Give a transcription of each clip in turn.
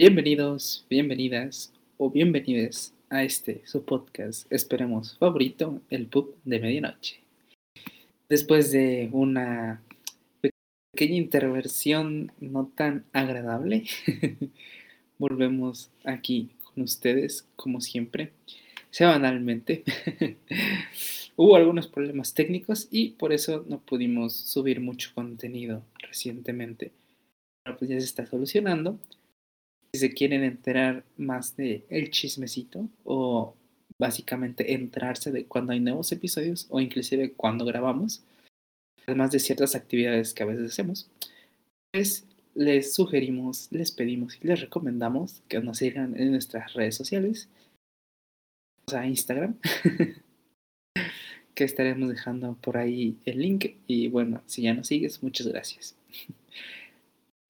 Bienvenidos, bienvenidas o bienvenides a este su podcast, esperemos favorito, el pub de medianoche. Después de una pequeña intervención no tan agradable, volvemos aquí con ustedes como siempre, semanalmente. Hubo algunos problemas técnicos y por eso no pudimos subir mucho contenido recientemente. Pero pues ya se está solucionando si se quieren enterar más de el chismecito o básicamente enterarse de cuando hay nuevos episodios o inclusive cuando grabamos, además de ciertas actividades que a veces hacemos, pues les sugerimos, les pedimos y les recomendamos que nos sigan en nuestras redes sociales, o sea, Instagram, que estaremos dejando por ahí el link y bueno, si ya nos sigues, muchas gracias.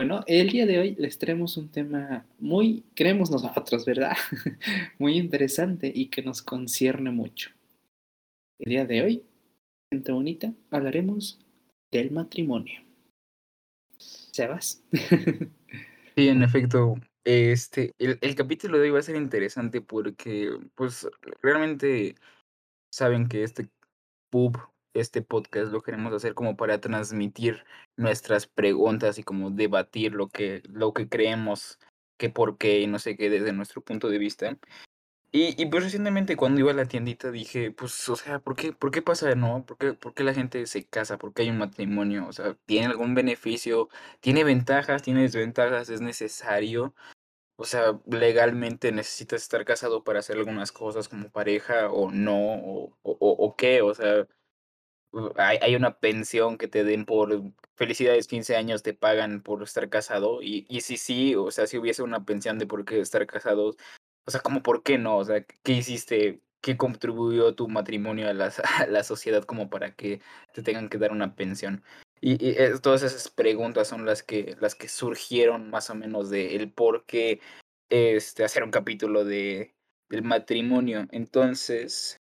Bueno, el día de hoy les traemos un tema muy, creemos nosotros, ¿verdad? muy interesante y que nos concierne mucho. El día de hoy, gente bonita, hablaremos del matrimonio. Sebas. sí, en efecto, este, el, el capítulo de hoy va a ser interesante porque, pues, realmente saben que este pub este podcast lo queremos hacer como para transmitir nuestras preguntas y como debatir lo que, lo que creemos, que por qué y no sé qué desde nuestro punto de vista. Y, y pues recientemente cuando iba a la tiendita dije, pues, o sea, ¿por qué, por qué pasa, no? ¿Por qué, ¿Por qué la gente se casa? ¿Por qué hay un matrimonio? O sea, ¿tiene algún beneficio? ¿Tiene ventajas? ¿Tiene desventajas? ¿Es necesario? O sea, legalmente necesitas estar casado para hacer algunas cosas como pareja o no, o, o, o qué, o sea, hay, hay una pensión que te den por felicidades 15 años, te pagan por estar casado. Y, y si sí, o sea, si hubiese una pensión de por qué estar casados, o sea, como por qué no, o sea, ¿qué hiciste? ¿Qué contribuyó tu matrimonio a la, a la sociedad como para que te tengan que dar una pensión? Y, y todas esas preguntas son las que, las que surgieron más o menos de el por qué este, hacer un capítulo de, del matrimonio. Entonces,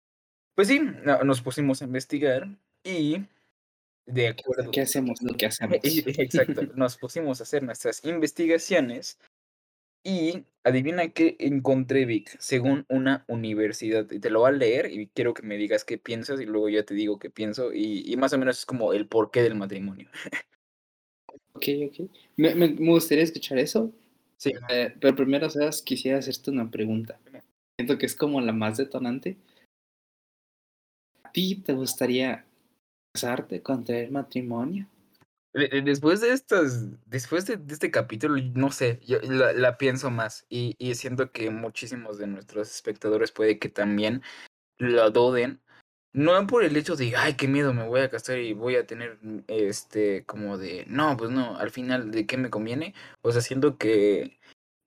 pues sí, nos pusimos a investigar y de acuerdo. ¿Qué hacemos? Lo que hacemos. Exacto. Nos pusimos a hacer nuestras investigaciones y adivina qué encontré, Vic, según una universidad. Y te lo voy a leer y quiero que me digas qué piensas y luego ya te digo qué pienso. Y, y más o menos es como el porqué del matrimonio. ok, ok. Me, me, gustaría escuchar eso. Sí. Eh, pero primero, sabes, quisiera hacerte una pregunta. Siento que es como la más detonante. ¿A ti te gustaría casarte, contraer matrimonio. Después de estas, después de, este capítulo, no sé, yo la, pienso más y, y, siento que muchísimos de nuestros espectadores puede que también lo duden, no por el hecho de, ay, qué miedo, me voy a casar y voy a tener, este, como de, no, pues no, al final, ¿de qué me conviene? O sea, siento que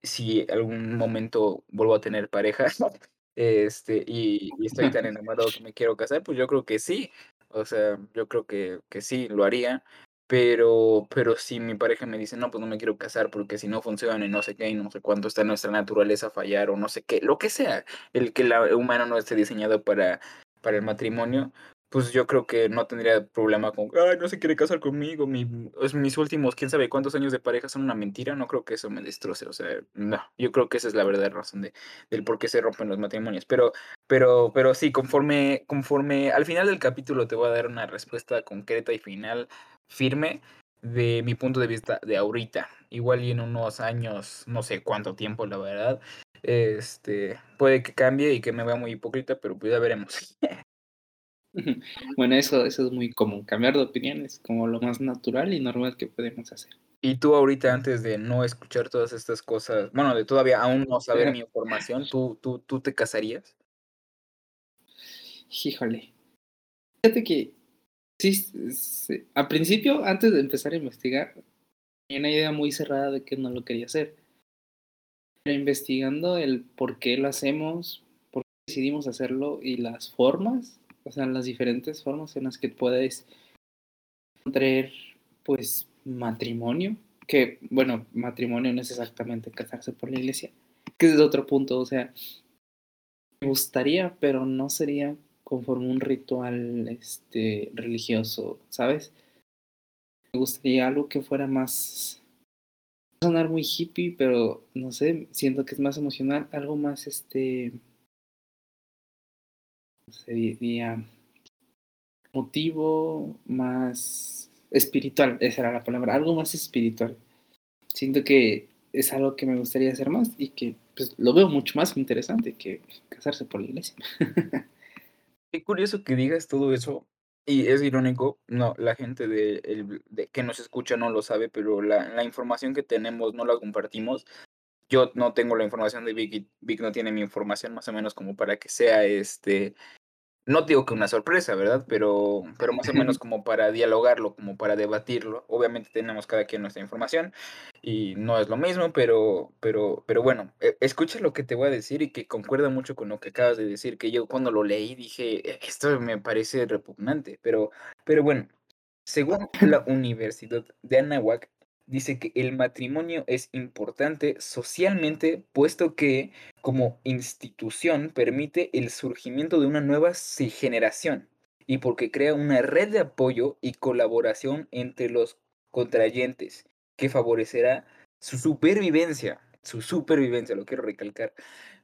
si algún momento vuelvo a tener pareja, este, y estoy tan enamorado que me quiero casar, pues yo creo que sí, o sea, yo creo que, que sí, lo haría. Pero, pero si mi pareja me dice, no, pues no me quiero casar porque si no funciona y no sé qué y no sé cuánto está nuestra naturaleza fallar o no sé qué, lo que sea, el que el humano no esté diseñado para, para el matrimonio, pues yo creo que no tendría problema con, ay, no se quiere casar conmigo, mi, es, mis últimos, quién sabe cuántos años de pareja son una mentira, no creo que eso me destroce, o sea, no, yo creo que esa es la verdadera razón de, del por qué se rompen los matrimonios, pero, pero, pero sí, conforme, conforme, al final del capítulo te voy a dar una respuesta concreta y final, firme, de mi punto de vista de ahorita, igual y en unos años, no sé cuánto tiempo, la verdad, este, puede que cambie y que me vea muy hipócrita, pero pues ya veremos. Bueno, eso, eso es muy común, cambiar de opiniones como lo más natural y normal que podemos hacer. Y tú ahorita, antes de no escuchar todas estas cosas, bueno, de todavía aún no saber mi información, ¿tú, tú, ¿tú te casarías? Híjole. Fíjate que sí, sí, al principio, antes de empezar a investigar, tenía una idea muy cerrada de que no lo quería hacer. Pero investigando el por qué lo hacemos, por qué decidimos hacerlo y las formas, o sea, las diferentes formas en las que puedes traer, pues, matrimonio, que, bueno, matrimonio no es exactamente casarse por la iglesia, que es otro punto, o sea, me gustaría, pero no sería conforme un ritual este, religioso, ¿sabes? Me gustaría algo que fuera más, sonar muy hippie, pero no sé, siento que es más emocional, algo más este se diría motivo, más espiritual, esa era la palabra, algo más espiritual. Siento que es algo que me gustaría hacer más y que pues, lo veo mucho más interesante que casarse por la iglesia. Qué curioso que digas todo eso. Y es irónico, no, la gente de, de que nos escucha no lo sabe, pero la, la, información que tenemos no la compartimos. Yo no tengo la información de Vic Vic no tiene mi información más o menos como para que sea este no digo que una sorpresa, ¿verdad? Pero, pero más o menos como para dialogarlo, como para debatirlo. Obviamente tenemos cada quien nuestra información y no es lo mismo, pero, pero, pero bueno, e, escucha lo que te voy a decir y que concuerda mucho con lo que acabas de decir, que yo cuando lo leí dije, e, esto me parece repugnante, pero, pero bueno, según la Universidad de Anáhuac, dice que el matrimonio es importante socialmente, puesto que como institución permite el surgimiento de una nueva generación y porque crea una red de apoyo y colaboración entre los contrayentes que favorecerá su supervivencia, su supervivencia, lo quiero recalcar,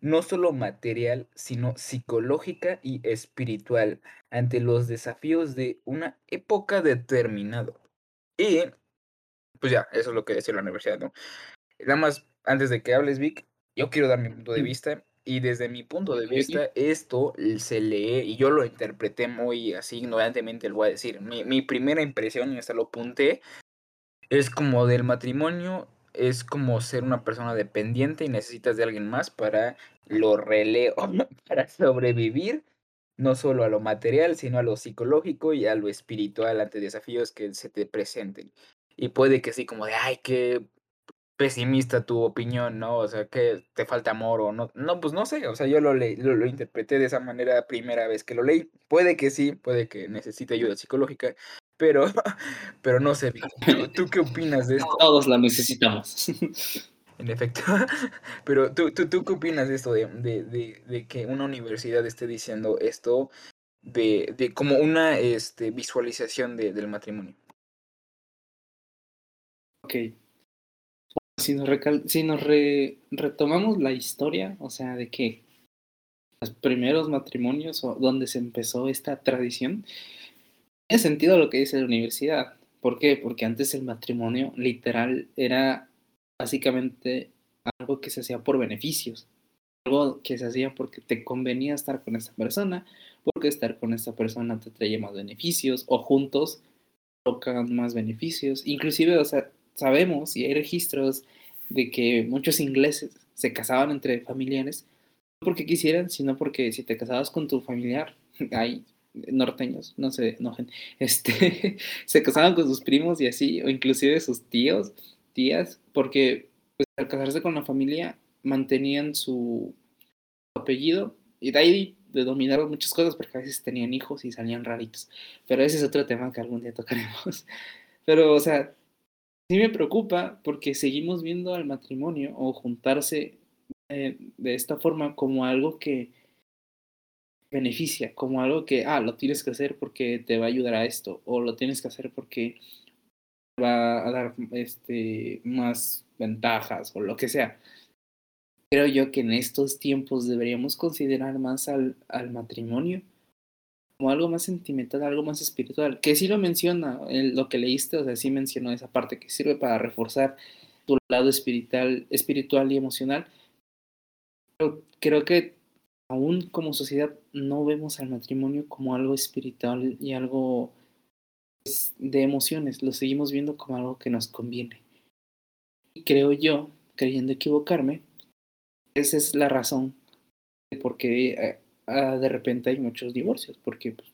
no solo material, sino psicológica y espiritual ante los desafíos de una época determinada. Y pues ya, eso es lo que decía la universidad, ¿no? Nada más, antes de que hables, Vic, yo quiero dar mi punto de vista. Y desde mi punto de vista, esto se lee y yo lo interpreté muy así ignorantemente, lo voy a decir. Mi, mi primera impresión, y hasta lo apunté, es como del matrimonio, es como ser una persona dependiente y necesitas de alguien más para lo releo, para sobrevivir, no solo a lo material, sino a lo psicológico y a lo espiritual ante desafíos que se te presenten. Y puede que sí, como de, ay, qué pesimista tu opinión, ¿no? O sea, que te falta amor o no. No, pues no sé, o sea, yo lo, leí, lo, interpreté de esa manera la primera vez que lo leí. Puede que sí, puede que necesite ayuda psicológica, pero, pero no sé, ¿tú, qué opinas de esto? Todos la necesitamos. En efecto, pero ¿tú, tú, tú qué opinas de esto, de, de, de, de que una universidad esté diciendo esto de, de como una este, visualización de, del matrimonio? Ok. Si nos, si nos retomamos la historia, o sea, de que los primeros matrimonios o donde se empezó esta tradición, tiene sentido lo que dice la universidad. ¿Por qué? Porque antes el matrimonio literal era básicamente algo que se hacía por beneficios, algo que se hacía porque te convenía estar con esta persona, porque estar con esta persona te traía más beneficios o juntos tocan más beneficios, inclusive, o sea, sabemos y hay registros de que muchos ingleses se casaban entre familiares, no porque quisieran, sino porque si te casabas con tu familiar, hay norteños, no se enojen, este, se casaban con sus primos y así, o inclusive sus tíos, tías, porque pues, al casarse con la familia mantenían su apellido y de ahí de dominar muchas cosas porque a veces tenían hijos y salían raritos. Pero ese es otro tema que algún día tocaremos. Pero, o sea, sí me preocupa porque seguimos viendo al matrimonio o juntarse eh, de esta forma como algo que beneficia, como algo que, ah, lo tienes que hacer porque te va a ayudar a esto, o lo tienes que hacer porque va a dar este, más ventajas o lo que sea. Creo yo que en estos tiempos deberíamos considerar más al, al matrimonio como algo más sentimental, algo más espiritual, que sí lo menciona, en lo que leíste, o sea, sí mencionó esa parte que sirve para reforzar tu lado espiritual, espiritual y emocional. Pero creo que aún como sociedad no vemos al matrimonio como algo espiritual y algo pues, de emociones, lo seguimos viendo como algo que nos conviene. Y creo yo, creyendo equivocarme, esa es la razón de por qué eh, Ah, de repente hay muchos divorcios, porque pues,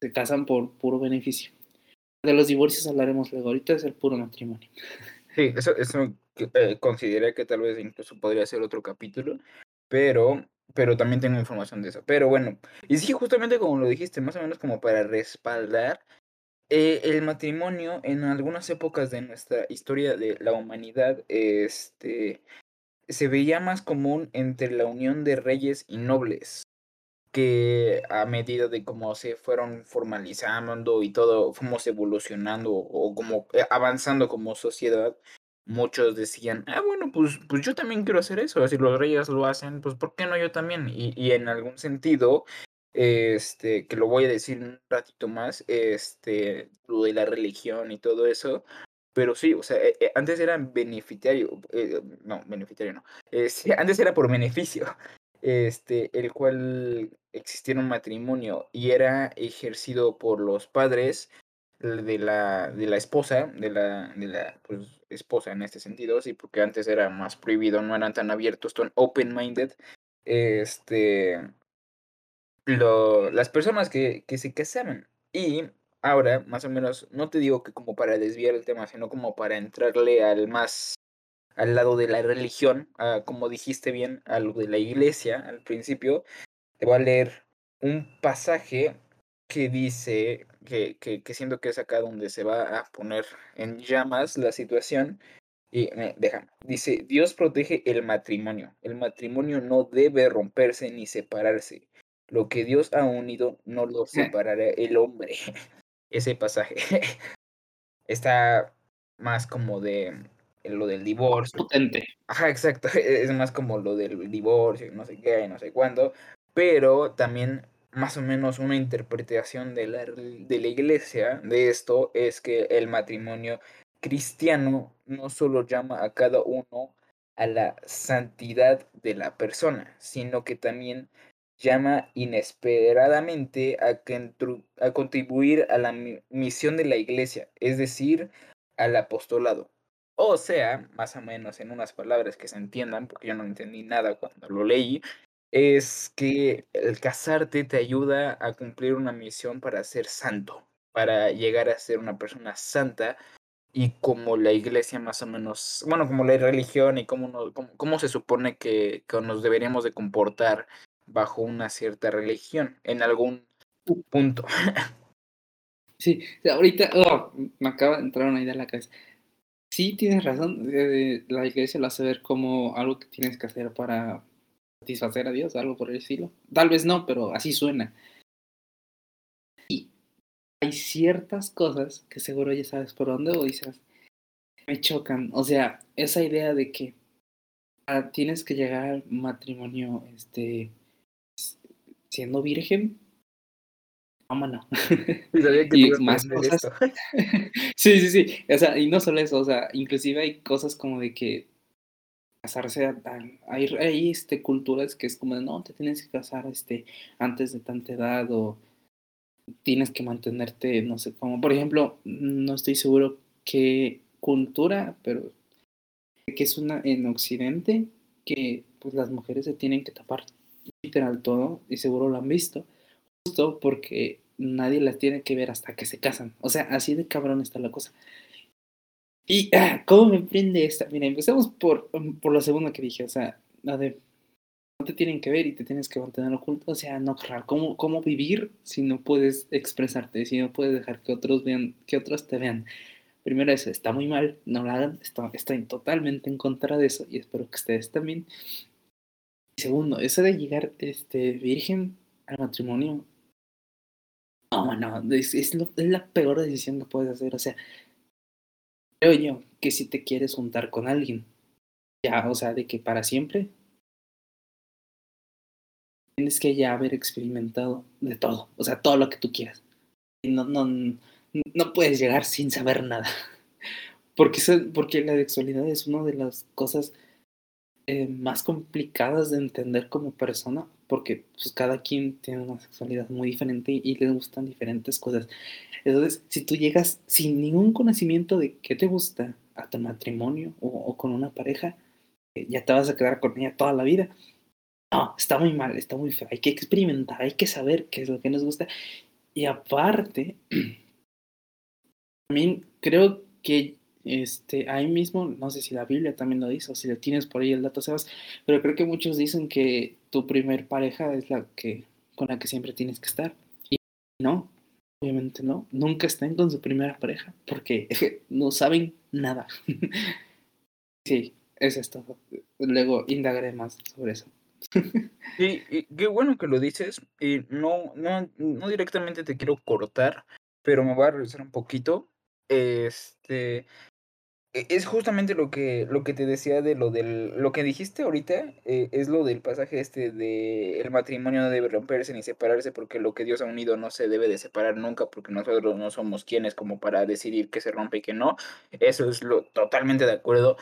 se casan por puro beneficio. De los divorcios hablaremos luego, ahorita es el puro matrimonio. Sí, eso, eso eh, consideré que tal vez incluso podría ser otro capítulo, pero, pero también tengo información de eso. Pero bueno, y sí, justamente como lo dijiste, más o menos como para respaldar eh, el matrimonio en algunas épocas de nuestra historia de la humanidad, este, se veía más común entre la unión de reyes y nobles, que a medida de cómo se fueron formalizando y todo, fuimos evolucionando o como eh, avanzando como sociedad, muchos decían, ah, bueno, pues, pues yo también quiero hacer eso, si los reyes lo hacen, pues ¿por qué no yo también? Y, y en algún sentido, este, que lo voy a decir un ratito más, este, lo de la religión y todo eso, pero sí, o sea, eh, eh, antes era beneficiario, eh, no, beneficiario no, sí, antes era por beneficio, este, el cual existiera un matrimonio y era ejercido por los padres de la, de la esposa, de la, de la pues, esposa en este sentido, sí, porque antes era más prohibido, no eran tan abiertos, tan open-minded. Este, lo, las personas que, que se casaban. Y ahora, más o menos, no te digo que como para desviar el tema, sino como para entrarle al más al lado de la religión, como dijiste bien, a lo de la iglesia al principio, te voy a leer un pasaje que dice que, que, que, siento que es acá donde se va a poner en llamas la situación. Y me deja, dice, Dios protege el matrimonio. El matrimonio no debe romperse ni separarse. Lo que Dios ha unido no lo separará el hombre. Ese pasaje está más como de lo del divorcio. Potente. Ajá, exacto. Es más como lo del divorcio, no sé qué, no sé cuándo. Pero también más o menos una interpretación de la, de la iglesia de esto es que el matrimonio cristiano no solo llama a cada uno a la santidad de la persona, sino que también llama inesperadamente a, contribuir a la misión de la iglesia, es decir, al apostolado. O sea, más o menos en unas palabras que se entiendan, porque yo no entendí nada cuando lo leí, es que el casarte te ayuda a cumplir una misión para ser santo, para llegar a ser una persona santa y como la iglesia más o menos, bueno, como la religión y cómo, cómo, se supone que, nos deberíamos de comportar bajo una cierta religión en algún punto. Sí, ahorita oh, me acaba de entrar una idea en la cabeza. Sí, tienes razón, la iglesia lo hace ver como algo que tienes que hacer para satisfacer a Dios, algo por el estilo. Tal vez no, pero así suena. Y hay ciertas cosas que seguro ya sabes por dónde o dices, me chocan. O sea, esa idea de que ah, tienes que llegar al matrimonio este, siendo virgen. Vámonos. y más cosas. sí, sí, sí. O sea, y no solo eso, o sea, inclusive hay cosas como de que casarse hay, hay este, culturas que es como de, no, te tienes que casar este, antes de tanta edad o tienes que mantenerte, no sé cómo. Por ejemplo, no estoy seguro qué cultura, pero que es una en Occidente que pues las mujeres se tienen que tapar todo y seguro lo han visto, justo porque nadie las tiene que ver hasta que se casan. O sea, así de cabrón está la cosa. Y, ah, ¿cómo me prende esta? Mira, empecemos por, um, por lo segundo que dije, o sea, la de no te tienen que ver y te tienes que mantener oculto, o sea, no, claro, ¿cómo, cómo vivir si no puedes expresarte, si no puedes dejar que otros vean, que otros te vean? Primero eso, está muy mal, no lo hagan, estoy, totalmente en contra de eso y espero que ustedes también. Segundo, eso de llegar este, virgen al matrimonio, no, no, es, la peor decisión que puedes hacer, o sea, creo yo que si te quieres juntar con alguien, ya, o sea, de que para siempre, tienes que ya haber experimentado de todo, o sea, todo lo que tú quieras. Y no, no, no puedes llegar sin saber nada. Porque, porque la sexualidad es una de las cosas eh, más complicadas de entender como persona, porque pues, cada quien tiene una sexualidad muy diferente y, y les gustan diferentes cosas. Entonces, si tú llegas sin ningún conocimiento de qué te gusta a tu matrimonio o, con una pareja, eh, ya te vas a quedar con ella toda la vida. No, está muy mal, está muy feo. Hay que experimentar, hay que saber qué es lo que nos gusta. Y aparte, también creo que este, ahí mismo, no sé si la Biblia también lo dice o si lo tienes por ahí el dato, Sebas, pero creo que muchos dicen que tu primer pareja es la que con la que siempre tienes que estar. Y no, Obviamente no, nunca estén con su primera pareja porque no saben nada. sí, es todo. Luego indagaré más sobre eso. Sí, y qué bueno que lo dices. Y no, no, no directamente te quiero cortar, pero me voy a regresar un poquito. Este, E es justamente lo que lo que te decía de lo del lo que dijiste ahorita, eh, es lo del pasaje este de el matrimonio no debe romperse ni separarse, porque lo que Dios ha unido no se debe de separar nunca, porque nosotros no somos quienes como para decidir qué se rompe y qué no. Eso es lo totalmente de acuerdo.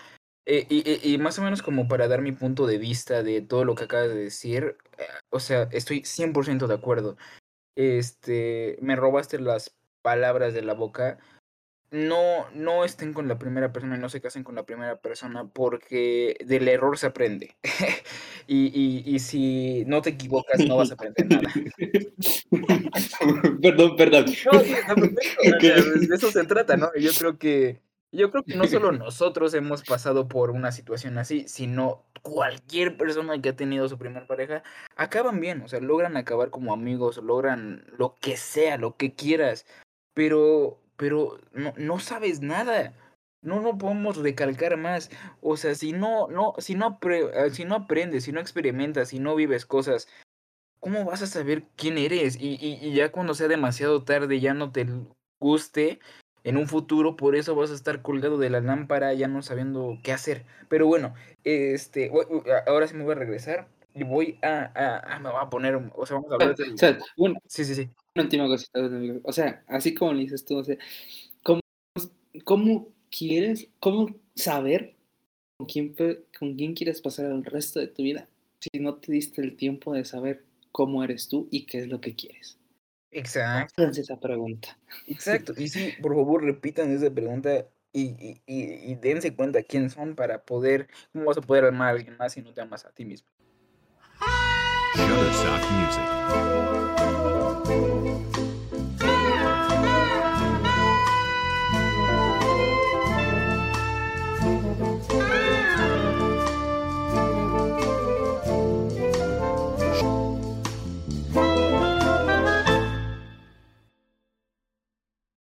Eh, y y y más o menos como para dar mi punto de vista de todo lo que acabas de decir, eh, o sea, estoy 100% de acuerdo. Este, me robaste las palabras de la boca. No no estén con la primera persona y no se casen con la primera persona, porque del error se aprende. Y y y si no te equivocas, no vas a aprender nada. Perdón, perdón. No, sí, está perfecto, o sea, de eso se trata, ¿no? Yo creo que yo creo que no solo nosotros hemos pasado por una situación así, sino cualquier persona que ha tenido su primer pareja, acaban bien, o sea, logran acabar como amigos, logran lo que sea, lo que quieras, pero pero no no sabes nada. No no podemos recalcar más. O sea, si no no si no ah, si no aprendes, si no experimentas, si no vives cosas, ¿cómo vas a saber quién eres? Y y y ya cuando sea demasiado tarde, ya no te guste en un futuro, por eso vas a estar colgado de la lámpara, ya no sabiendo qué hacer. Pero bueno, este, ahora sí me voy a regresar y voy a a a me voy a poner, o sea, vamos a hablar del O sea, un sí, sí, sí. una última cosita, o sea, así como le dices tú, o sea, ¿cómo cómo quieres cómo saber con quién con quién quieres pasar el resto de tu vida, si no te diste el tiempo de saber cómo eres tú y qué es lo que quieres? Exacto. Háganse esa pregunta. Exacto. Y sí, por favor, repitan esa pregunta y y y y dense cuenta quién son para poder cómo vas a poder amar a alguien más si no te amas a ti mismo. Shutterstock Music.